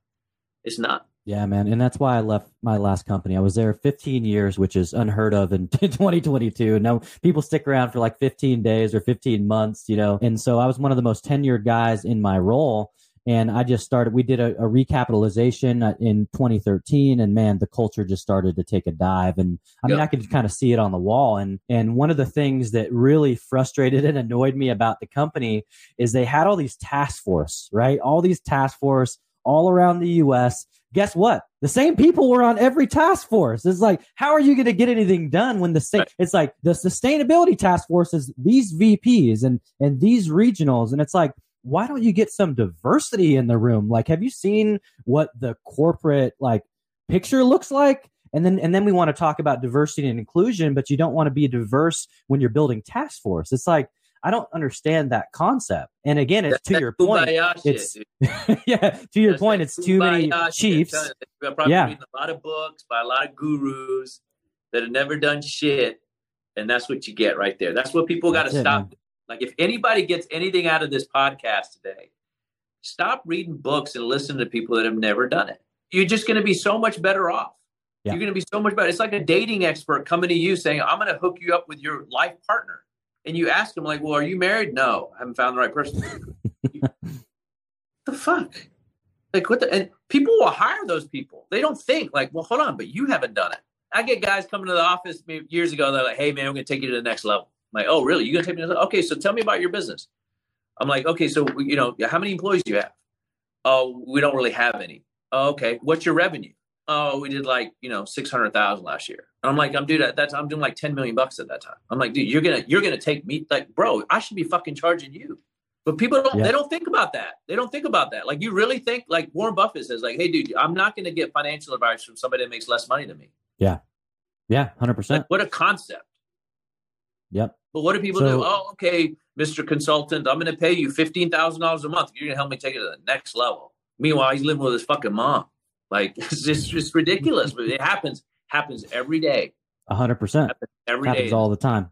It's not. Yeah, man, and that's why I left my last company. I was there 15 years, which is unheard of in 2022. Now people stick around for like 15 days or 15 months, you know. And so I was one of the most tenured guys in my role and I just started. We did a, a, recapitalization uh, in 2013, and man, the culture just started to take a dive. And I mean, I could kind of see it on the wall. And and one of the things that really frustrated and annoyed me about the company is they had all these task force, right? All these task force all around the U.S. Guess what? The same people were on every task force. It's like, how are you going to get anything done when the same? Right. It's like the sustainability task force is these VPs and and these regionals, and it's like why don't you get some diversity in the room? Like, have you seen what the corporate like picture looks like? And then and then we want to talk about diversity and inclusion, but you don't want to be diverse when you're building task force. It's like I don't understand that concept. And again, it's to your point. It's yeah, to your point. It's too many chiefs. Probably yeah, a lot of books by a lot of gurus that have never done shit, and that's what you get right there. That's what people got to stop. Like if anybody gets anything out of this podcast today, stop reading books and listen to people that have never done it. You're just going to be so much better off. Yeah. You're going to be so much better. It's like a dating expert coming to you saying, "I'm going to hook you up with your life partner," and you ask them like, "Well, are you married?" No, I haven't found the right person. the fuck? Like what the? And people will hire those people. They don't think like, "Well, hold on, but you haven't done it." I get guys coming to the office years ago. They're like, "Hey, man, I'm going to take you to the next level." I'm like, "Oh, really? You to take me to Okay, so tell me about your business." I'm like, "Okay, so you know, how many employees do you have?" Oh, we don't really have any. Oh, okay. What's your revenue? Oh, we did like you know six hundred thousand last year. And I'm like, I'm dude, at that time, I'm doing like ten million bucks at that time. I'm like, dude, you're gonna you're gonna take me like, bro, I should be fucking charging you. But people don't yeah. they don't think about that. They don't think about that. Like you really think like Warren Buffett says, like, hey, dude, I'm not gonna get financial advice from somebody that makes less money than me. Yeah. Yeah, hundred percent. Like, what a concept. Yep. But what do people so, do? Oh, okay, Mr. Consultant, I'm going to pay you fifteen thousand dollars a month. You're going to help me take it to the next level. Meanwhile, he's living with his fucking mom. Like it's just, just ridiculous, but it happens happens every day. A hundred percent. Every happens day. all the time.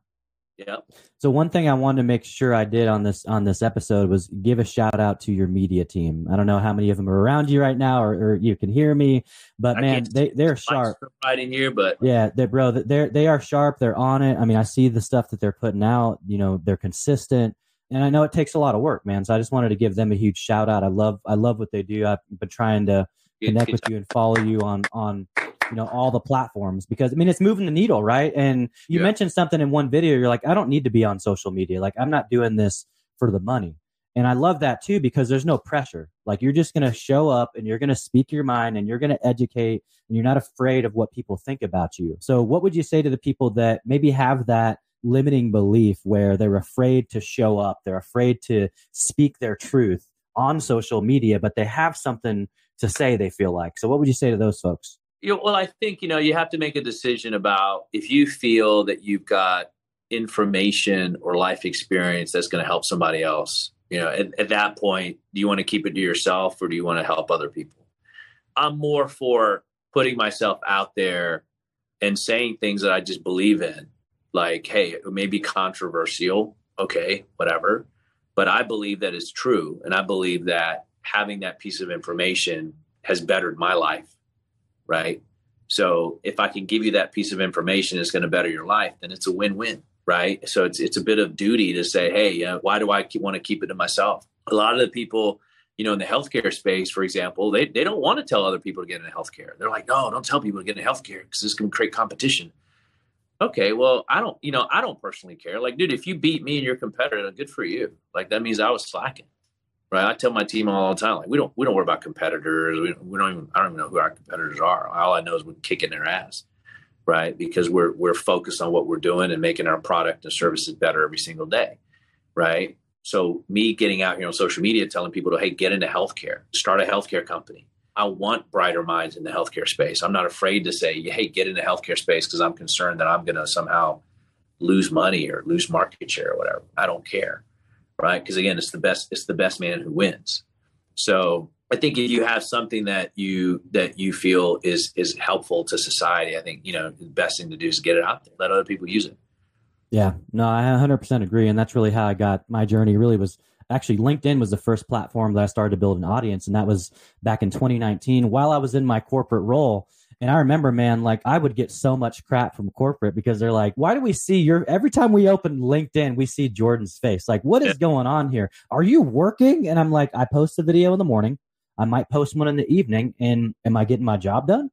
Yeah. So one thing I wanted to make sure I did on this on this episode was give a shout out to your media team. I don't know how many of them are around you right now, or, or you can hear me, but I man, they they're sharp. Right in here, but yeah, they bro, they're they are sharp. They're on it. I mean, I see the stuff that they're putting out. You know, they're consistent, and I know it takes a lot of work, man. So I just wanted to give them a huge shout out. I love I love what they do. I've been trying to connect with you and follow you on on you know all the platforms because I mean it's moving the needle, right? And you yeah. mentioned something in one video. You're like, I don't need to be on social media. Like I'm not doing this for the money. And I love that too because there's no pressure. Like you're just going to show up and you're going to speak your mind and you're going to educate and you're not afraid of what people think about you. So, what would you say to the people that maybe have that limiting belief where they're afraid to show up, they're afraid to speak their truth on social media, but they have something to say they feel like? So, what would you say to those folks? You know, well, I think you know you have to make a decision about if you feel that you've got information or life experience that's going to help somebody else. You know, at, at that point, do you want to keep it to yourself or do you want to help other people? I'm more for putting myself out there and saying things that I just believe in. Like, hey, it may be controversial. Okay, whatever. But I believe that it's true. And I believe that having that piece of information has bettered my life right? So if I can give you that piece of information that's going to better your life, then it's a win-win, right? So it's it's a bit of duty to say, hey, uh, why do I keep, want to keep it to myself? A lot of the people, you know, in the healthcare space, for example, they they don't want to tell other people to get into healthcare. They're like, no, don't tell people to get into healthcare because this can create competition. Okay, well, I don't, you know, I don't personally care. Like, dude, if you beat me and your competitor, good for you. Like that means I was slacking right? I tell my team all the time, like we don't we don't worry about competitors. We, we don't even I don't even know who our competitors are. All I know is we're kicking their ass, right? Because we're we're focused on what we're doing and making our product and services better every single day, right? So me getting out here on social media telling people to hey get into healthcare, start a healthcare company. I want brighter minds in the healthcare space. I'm not afraid to say hey get into healthcare space because I'm concerned that I'm going to somehow lose money or lose market share or whatever. I don't care right? Because again, it's the best it's the best man who wins. So I think if you have something that you that you feel is is helpful to society, I think you know the best thing to do is get it out there, let other people use it. Yeah, no, I 100% agree, and that's really how I got my journey. Really was actually LinkedIn was the first platform that I started to build an audience, and that was back in 2019 while I was in my corporate role. And I remember, man, like I would get so much crap from corporate because they're like, why do we see your every time we open LinkedIn, we see Jordan's face? Like, what is going on here? Are you working? And I'm like, I post a video in the morning. I might post one in the evening. And am I getting my job done?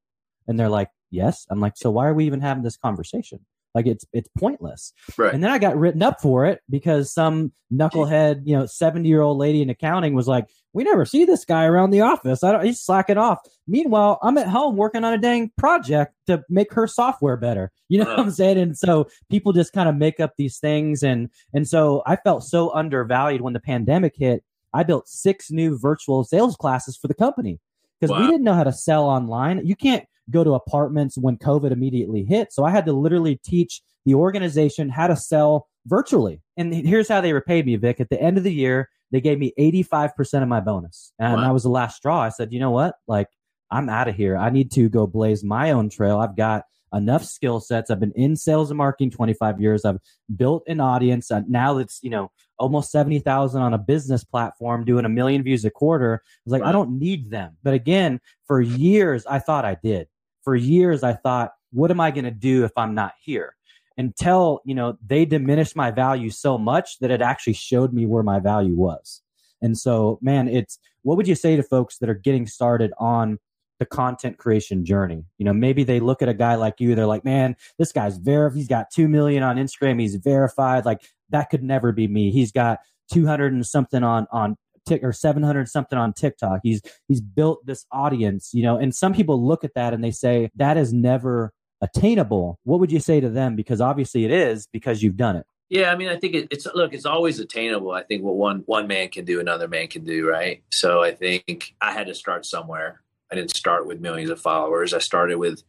And they're like, yes. I'm like, so why are we even having this conversation? Like it's it's pointless. Right. And then I got written up for it because some knucklehead, you know, 70 year old lady in accounting was like, we never see this guy around the office. I don't, he's slacking off. Meanwhile, I'm at home working on a dang project to make her software better. You know uh what I'm saying? And so people just kind of make up these things. And, and so I felt so undervalued when the pandemic hit. I built six new virtual sales classes for the company because wow. we didn't know how to sell online. You can't go to apartments when COVID immediately hit. So I had to literally teach the organization how to sell virtually. And here's how they repaid me, Vic. At the end of the year, they gave me 85% of my bonus. And wow. that was the last straw. I said, you know what? Like, I'm out of here. I need to go blaze my own trail. I've got enough skill sets. I've been in sales and marketing 25 years. I've built an audience. Uh, now it's, you know, almost 70,000 on a business platform doing a million views a quarter. I was like, right. I don't need them. But again, for years, I thought I did. For years, I thought, what am I going to do if I'm not here? Until, you know, they diminished my value so much that it actually showed me where my value was. And so, man, it's what would you say to folks that are getting started on the content creation journey? You know, maybe they look at a guy like you, they're like, man, this guy's verified. He's got 2 million on Instagram. He's verified. Like, that could never be me. He's got 200 and something on, on, Tick or 700 something on TikTok. He's he's built this audience, you know, and some people look at that and they say that is never attainable. What would you say to them because obviously it is because you've done it. Yeah, I mean, I think it, it's look, it's always attainable. I think what one one man can do, another man can do, right? So I think I had to start somewhere. I didn't start with millions of followers. I started with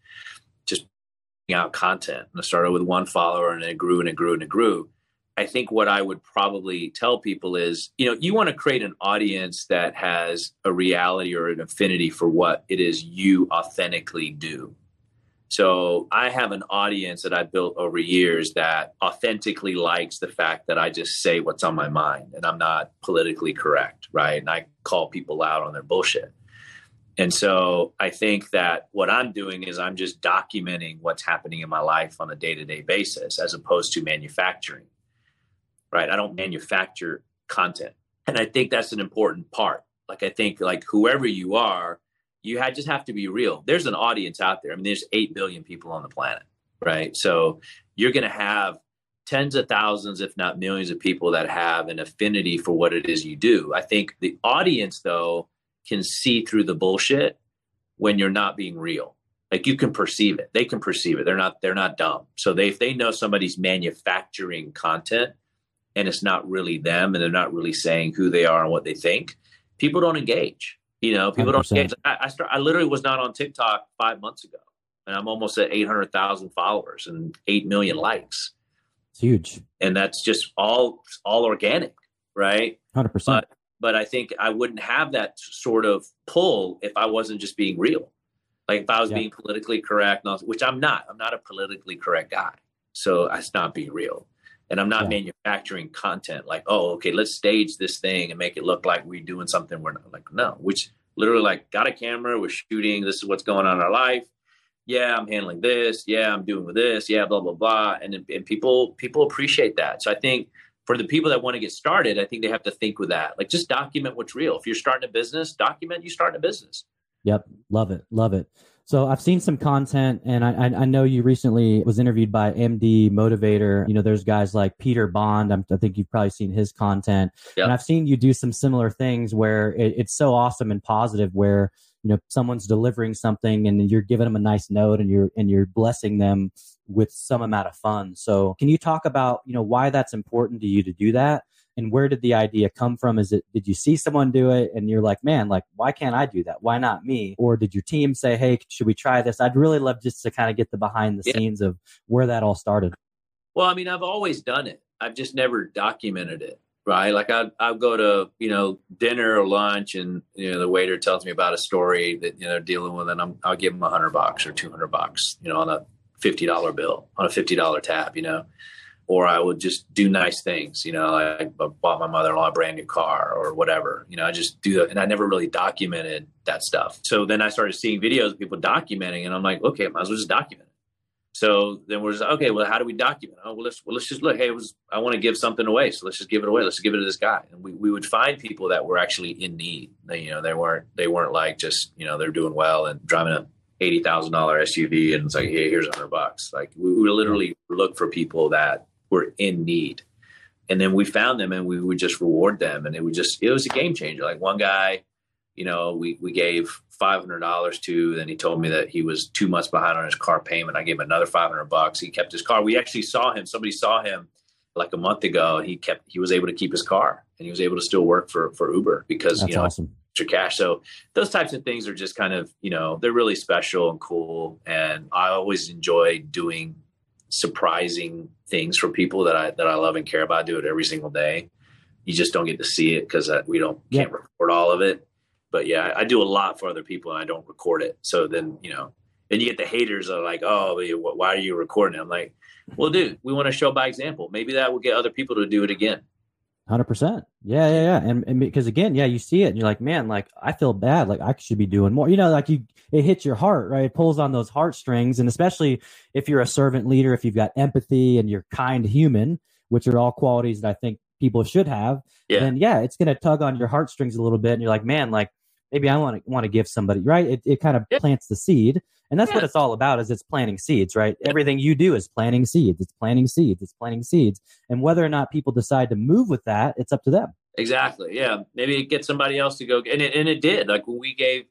just out content. And I started with one follower, and it grew and it grew and it grew. I think what I would probably tell people is, you know, you want to create an audience that has a reality or an affinity for what it is you authentically do. So I have an audience that I built over years that authentically likes the fact that I just say what's on my mind and I'm not politically correct, right? And I call people out on their bullshit. And so I think that what I'm doing is I'm just documenting what's happening in my life on a day to day basis as opposed to manufacturing, right? I don't mm-hmm. manufacture content. And I think that's an important part. Like, I think, like, whoever you are, you had just have to be real. There's an audience out there. I mean, there's 8 billion people on the planet, right? So you're going to have tens of thousands, if not millions of people that have an affinity for what it is you do. I think the audience, though, can see through the bullshit when you're not being real. Like you can perceive it. They can perceive it. They're not they're not dumb. So they if they know somebody's manufacturing content and it's not really them and they're not really saying who they are and what they think, people don't engage. You know, people 100%. don't. I, I start. I literally was not on TikTok five months ago, and I'm almost at eight hundred thousand followers and eight million likes. It's huge, and that's just all all organic, right? Hundred percent. But I think I wouldn't have that sort of pull if I wasn't just being real. Like if I was yeah. being politically correct, which I'm not. I'm not a politically correct guy, so that's not being real. And I'm not yeah. manufacturing content like, oh, okay, let's stage this thing and make it look like we're doing something we're not. Like, no, which literally like got a camera, we're shooting. This is what's going on in our life. Yeah, I'm handling this. Yeah, I'm doing with this. Yeah, blah blah blah. And and people people appreciate that. So I think for the people that want to get started, I think they have to think with that. Like just document what's real. If you're starting a business, document you starting a business. Yep, love it, love it. So I've seen some content, and I, I know you recently was interviewed by MD Motivator. You know, there's guys like Peter Bond. I'm, i think you've probably seen his content, yep. and I've seen you do some similar things where it, it's so awesome and positive. Where you know someone's delivering something, and you're giving them a nice note, and you're and you're blessing them with some amount of fun. So can you talk about you know why that's important to you to do that? And where did the idea come from? Is it did you see someone do it and you're like man like why can't i do that? Why not me? Or did your team say hey should we try this? I'd really love just to kind of get the behind the yeah. scenes of where that all started. Well i mean i've always done it. I've just never documented it right? Like i i go to you know dinner or lunch and you know the waiter tells me about a story that you know dealing with and i will give them a hundred bucks or 200 bucks you know on a $50 bill on a $50 tab you know or I would just do nice things. You know, like I, bought my mother-in-law a brand new car or whatever. You know, I just do that, and I never really documented that stuff. So then I started seeing videos of people documenting, and I'm like, okay, I might as well just document it. So then we're just okay. Well, how do we document? Oh, well, let's well let's just look. Hey, it was I want to give something away, so let's just give it away. Let's give it to this guy, and we, we would find people that were actually in need. They, you know, they weren't they weren't like just you know they're doing well and driving a eighty thousand dollar SUV, and it's like, hey, here's a hundred bucks. Like we, we literally look for people that were in need. And then we found them and we would just reward them. And it would just, it was a game changer. Like one guy, you know, we, we gave $500 to, then he told me that he was two months behind on his car payment. I gave him another 500 bucks. He kept his car. We actually saw him. Somebody saw him like a month ago. He kept, he was able to keep his car and he was able to still work for, for Uber because, That's you know, awesome. extra cash. So those types of things are just kind of, you know, they're really special and cool. And I always enjoy doing surprising things for people that I that I love and care about. I do it every single day. You just don't get to see it because uh, we don't yeah. can't record all of it. But yeah, I do a lot for other people and I don't record it. So then you know, And you get the haters are like, oh, why are you recording? I'm like, well, dude, we want to show by example. Maybe that will get other people to do it again. Hundred percent. Yeah, yeah, yeah. And, and because again, yeah, you see it and you're like, man, like I feel bad. Like I should be doing more. You know, like you, it hits your heart, right? It pulls on those heartstrings. And especially if you're a servant leader, if you've got empathy and you're kind human, which are all qualities that I think people should have, yeah. then yeah, it's going to tug on your heartstrings a little bit. And you're like, man, like maybe I want to want to give somebody, right? It, it kind of yeah. plants the seed. And that's yeah. what it's all about is it's planting seeds, right? Everything you do is planting seeds. It's planting seeds. It's planting seeds. And whether or not people decide to move with that, it's up to them. Exactly. Yeah. Maybe get somebody else to go. And it, and it did. Like when we gave,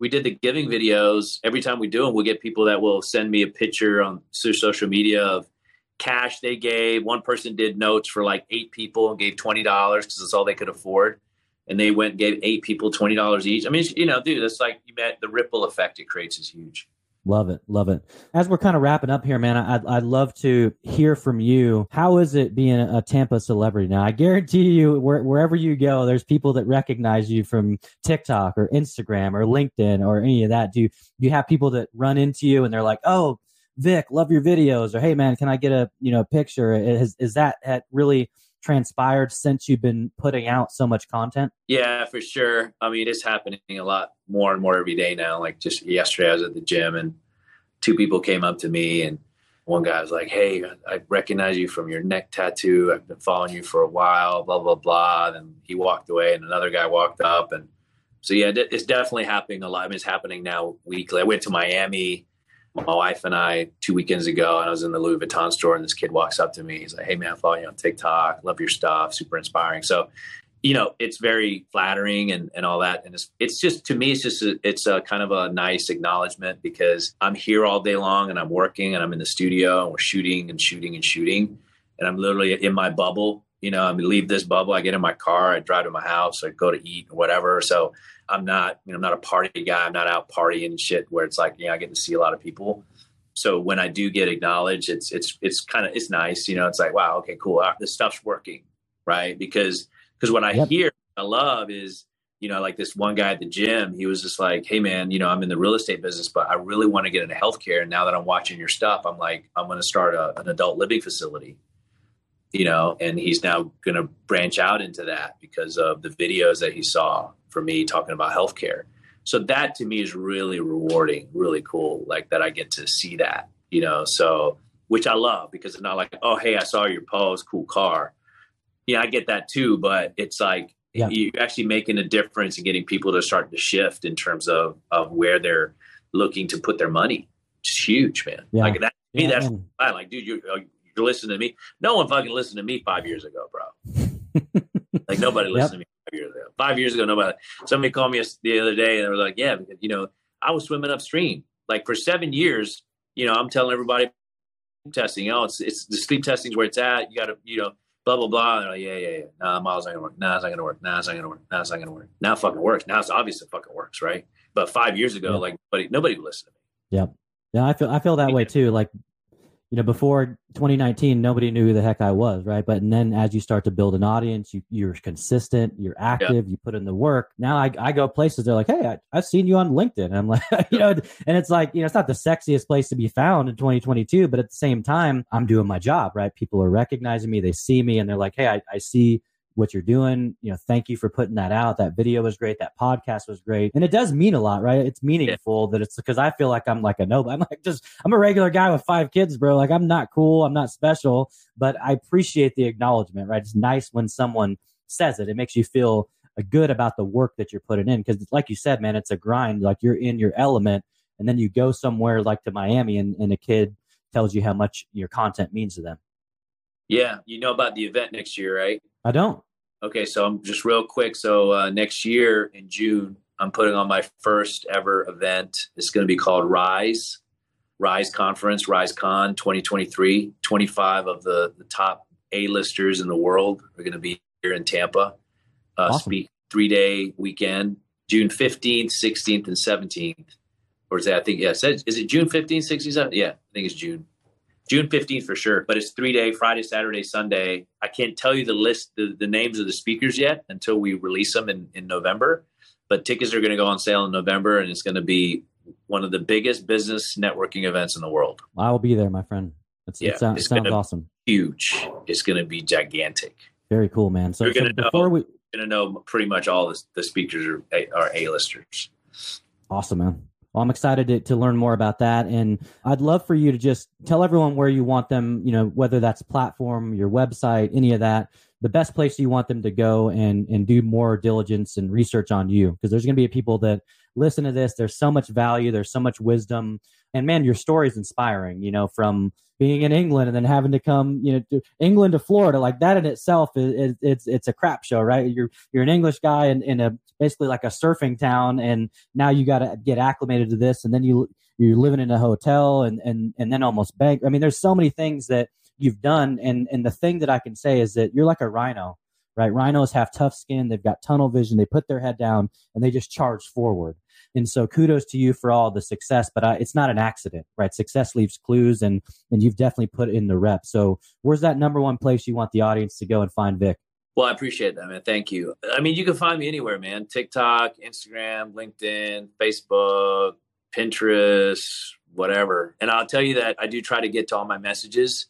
we did the giving videos, every time we do them, we'll get people that will send me a picture on social media of cash they gave. One person did notes for like eight people and gave $20 because that's all they could afford and they went and gave eight people twenty dollars each. I mean, you know, dude, that's like you met the ripple effect it creates is huge. Love it. Love it. As we're kind of wrapping up here, man, I'd, I'd love to hear from you. How is it being a Tampa celebrity now? I guarantee you, where, wherever you go, there's people that recognize you from TikTok or Instagram or LinkedIn or any of that. Do you, you have people that run into you and they're like, oh, Vic, love your videos, or hey, man, can I get a you know picture? Is is that really transpired since you've been putting out so much content? Yeah, for sure. I mean, it's happening a lot more and more every day now. Like just yesterday, I was at the gym and two people came up to me and one guy was like, Hey, I recognize you from your neck tattoo. I've been following you for a while, blah, blah, blah. And he walked away and another guy walked up. And so, yeah, it's definitely happening a lot. I mean, it's happening now weekly. I went to Miami my wife and I two weekends ago, and I was in the Louis Vuitton store, and this kid walks up to me. He's like, "Hey man, I follow you on TikTok. Love your stuff. Super inspiring." So, you know, it's very flattering and and all that, and it's it's just to me, it's just a, it's a kind of a nice acknowledgement because I'm here all day long and I'm working and I'm in the studio and we're shooting and shooting and shooting, and I'm literally in my bubble. You know, I leave this bubble. I get in my car. I drive to my house. I go to eat or whatever. So I'm not, you know, I'm not a party guy. I'm not out partying shit where it's like, yeah, I get to see a lot of people. So when I do get acknowledged, it's it's it's kind of it's nice, you know. It's like, wow, okay, cool. This stuff's working, right? Because because what I yep. hear, I love is, you know, like this one guy at the gym. He was just like, hey man, you know, I'm in the real estate business, but I really want to get into healthcare. And now that I'm watching your stuff, I'm like, I'm going to start a, an adult living facility you know, and he's now going to branch out into that because of the videos that he saw for me talking about healthcare. So that to me is really rewarding, really cool. Like that I get to see that, you know, so which I love because it's not like, oh, hey, I saw your post, cool car. Yeah, I get that too, but it's like yeah. you're actually making a difference in getting people to start to shift in terms of of where they're looking to put their money. It's huge, man. Yeah. Like that. Me, yeah, that's I like, dude. You're, uh, you're listening to me. No one fucking listened to me five years ago, bro. like nobody listened yep. to me five years ago. Five years ago, nobody. Somebody called me the other day and they were like, "Yeah, because, you know, I was swimming upstream. Like for seven years, you know, I'm telling everybody testing. Oh, it's it's the sleep testing is where it's at. You got to, you know, blah blah blah. And like, yeah, yeah, yeah. Nah, miles not gonna work. Nah, it's not gonna work. Nah, it's not gonna work. Nah, it's not gonna work. Now it fucking works. Now it's obvious it fucking works, right? But five years ago, like, nobody, nobody listened to me. Yep. Yeah, I feel I feel that way too. Like you know, before 2019, nobody knew who the heck I was, right? But and then as you start to build an audience, you, you're consistent, you're active, you put in the work. Now I, I go places, they're like, hey, I, have seen you on LinkedIn. And I'm like, you know, and it's like, you know, it's not the sexiest place to be found in 2022, but at the same time, I'm doing my job, right? People are recognizing me, they see me, and they're like, hey, I, I see what you're doing. You know, thank you for putting that out. That video was great. That podcast was great. And it does mean a lot, right? It's meaningful yeah. that it's because I feel like I'm like a no, I'm like just, I'm a regular guy with five kids, bro. Like I'm not cool. I'm not special, but I appreciate the acknowledgement, right? It's nice when someone says it. It makes you feel uh, good about the work that you're putting in. Cause like you said, man, it's a grind. Like you're in your element and then you go somewhere like to Miami and, and a kid tells you how much your content means to them. Yeah. You know about the event next year, right? I don't. Okay, so I'm just real quick. So uh, next year in June, I'm putting on my first ever event. It's going to be called Rise, Rise Conference, Rise Con 2023. 25 of the, the top A-listers in the world are going to be here in Tampa. Uh, awesome. Speak three day weekend, June 15th, 16th, and 17th. Or is that, I think, yeah, is it June 15th, 16th? Yeah, I think it's June. June 15th for sure, but it's three day, Friday, Saturday, Sunday. I can't tell you the list, the, the names of the speakers yet until we release them in, in November. But tickets are going to go on sale in November, and it's going to be one of the biggest business networking events in the world. I will be there, my friend. It's, yeah, it sounds, it sounds awesome. Huge. It's going to be gigantic. Very cool, man. So, You're gonna so before know, we going to know pretty much all the, the speakers are are A-listers. Awesome, man. Well, I'm excited to, to learn more about that. And I'd love for you to just tell everyone where you want them, you know, whether that's platform, your website, any of that, the best place you want them to go and, and do more diligence and research on you. Because there's going to be people that listen to this. There's so much value, there's so much wisdom. And man, your story is inspiring, you know, from being in England and then having to come, you know, to England to Florida, like that in itself is, is it's it's a crap show, right? You're you're an English guy in, in a basically like a surfing town, and now you got to get acclimated to this, and then you you're living in a hotel, and and and then almost bank. I mean, there's so many things that you've done, and and the thing that I can say is that you're like a rhino, right? Rhinos have tough skin, they've got tunnel vision, they put their head down, and they just charge forward. And so kudos to you for all the success, but uh, it's not an accident, right? Success leaves clues and, and you've definitely put in the rep. So where's that number one place you want the audience to go and find Vic? Well, I appreciate that, man. Thank you. I mean, you can find me anywhere, man. TikTok, Instagram, LinkedIn, Facebook, Pinterest, whatever. And I'll tell you that I do try to get to all my messages.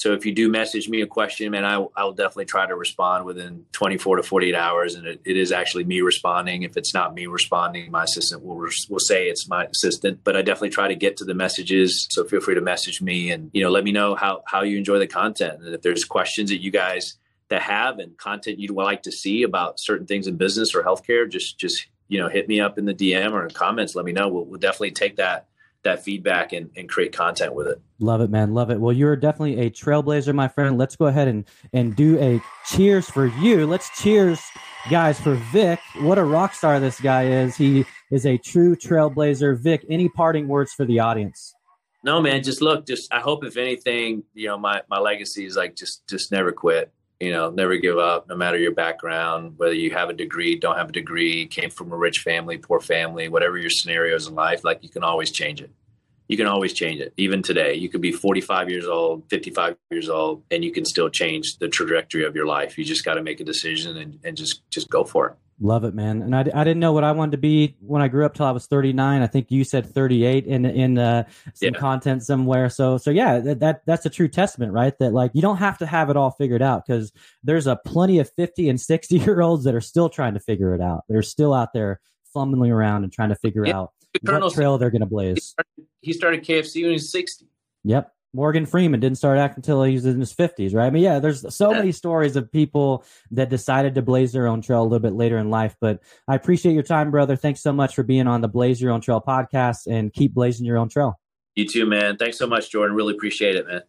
So if you do message me a question, man, I, I will definitely try to respond within 24 to 48 hours. And it, it is actually me responding. If it's not me responding, my assistant will, will say it's my assistant, but I definitely try to get to the messages. So feel free to message me and, you know, let me know how, how you enjoy the content. And if there's questions that you guys that have and content you'd like to see about certain things in business or healthcare, just, just, you know, hit me up in the DM or in comments. Let me know. We'll, we'll definitely take that that feedback and, and create content with it. Love it, man. Love it. Well, you're definitely a trailblazer, my friend. Let's go ahead and, and do a cheers for you. Let's cheers, guys, for Vic. What a rock star this guy is. He is a true trailblazer. Vic, any parting words for the audience? No, man, just look, just I hope if anything, you know, my, my legacy is like just just never quit you know, never give up, no matter your background, whether you have a degree, don't have a degree, came from a rich family, poor family, whatever your scenarios in life, like you can always change it. You can always change it. Even today, you could be 45 years old, 55 years old, and you can still change the trajectory of your life. You just got to make a decision and, and just just go for it. Love it, man. And I, I didn't know what I wanted to be when I grew up till I was 39. I think you said 38 in in uh, some yeah. content somewhere. So so yeah, that, that that's a true testament, right? That like you don't have to have it all figured out because there's a plenty of 50 and 60 year olds that are still trying to figure it out. They're still out there fumbling around and trying to figure yeah. out what trail they're going to blaze. He started, he started KFC when he was 60. Yep. Morgan Freeman didn't start acting until he was in his 50s, right? I mean, yeah, there's so many stories of people that decided to blaze their own trail a little bit later in life. But I appreciate your time, brother. Thanks so much for being on the Blaze Your Own Trail podcast and keep blazing your own trail. You too, man. Thanks so much, Jordan. Really appreciate it, man.